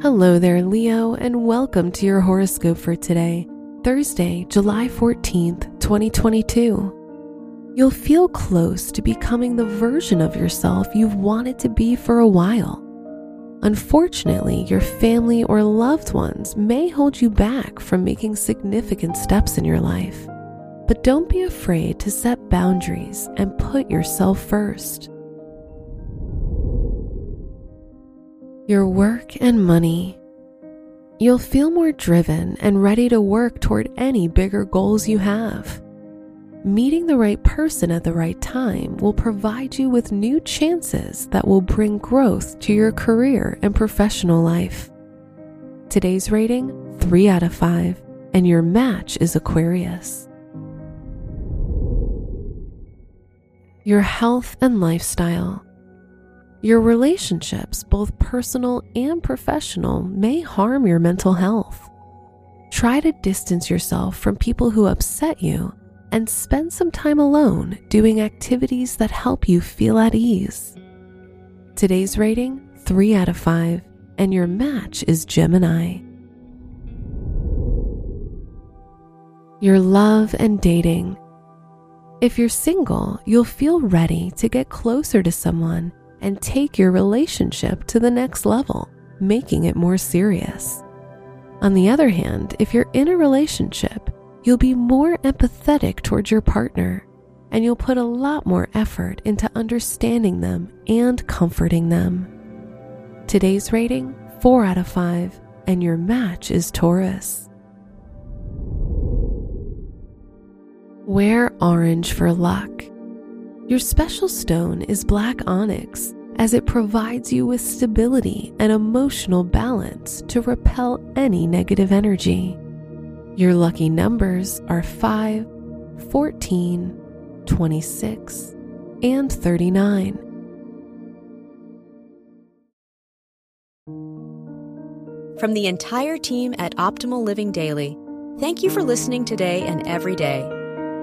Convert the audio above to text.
Hello there, Leo, and welcome to your horoscope for today, Thursday, July 14th, 2022. You'll feel close to becoming the version of yourself you've wanted to be for a while. Unfortunately, your family or loved ones may hold you back from making significant steps in your life. But don't be afraid to set boundaries and put yourself first. Your work and money. You'll feel more driven and ready to work toward any bigger goals you have. Meeting the right person at the right time will provide you with new chances that will bring growth to your career and professional life. Today's rating 3 out of 5, and your match is Aquarius. Your health and lifestyle. Your relationships, both personal and professional, may harm your mental health. Try to distance yourself from people who upset you and spend some time alone doing activities that help you feel at ease. Today's rating 3 out of 5, and your match is Gemini. Your love and dating. If you're single, you'll feel ready to get closer to someone and take your relationship to the next level, making it more serious. On the other hand, if you're in a relationship, you'll be more empathetic towards your partner and you'll put a lot more effort into understanding them and comforting them. Today's rating 4 out of 5, and your match is Taurus. Wear orange for luck. Your special stone is black onyx, as it provides you with stability and emotional balance to repel any negative energy. Your lucky numbers are 5, 14, 26, and 39. From the entire team at Optimal Living Daily, thank you for listening today and every day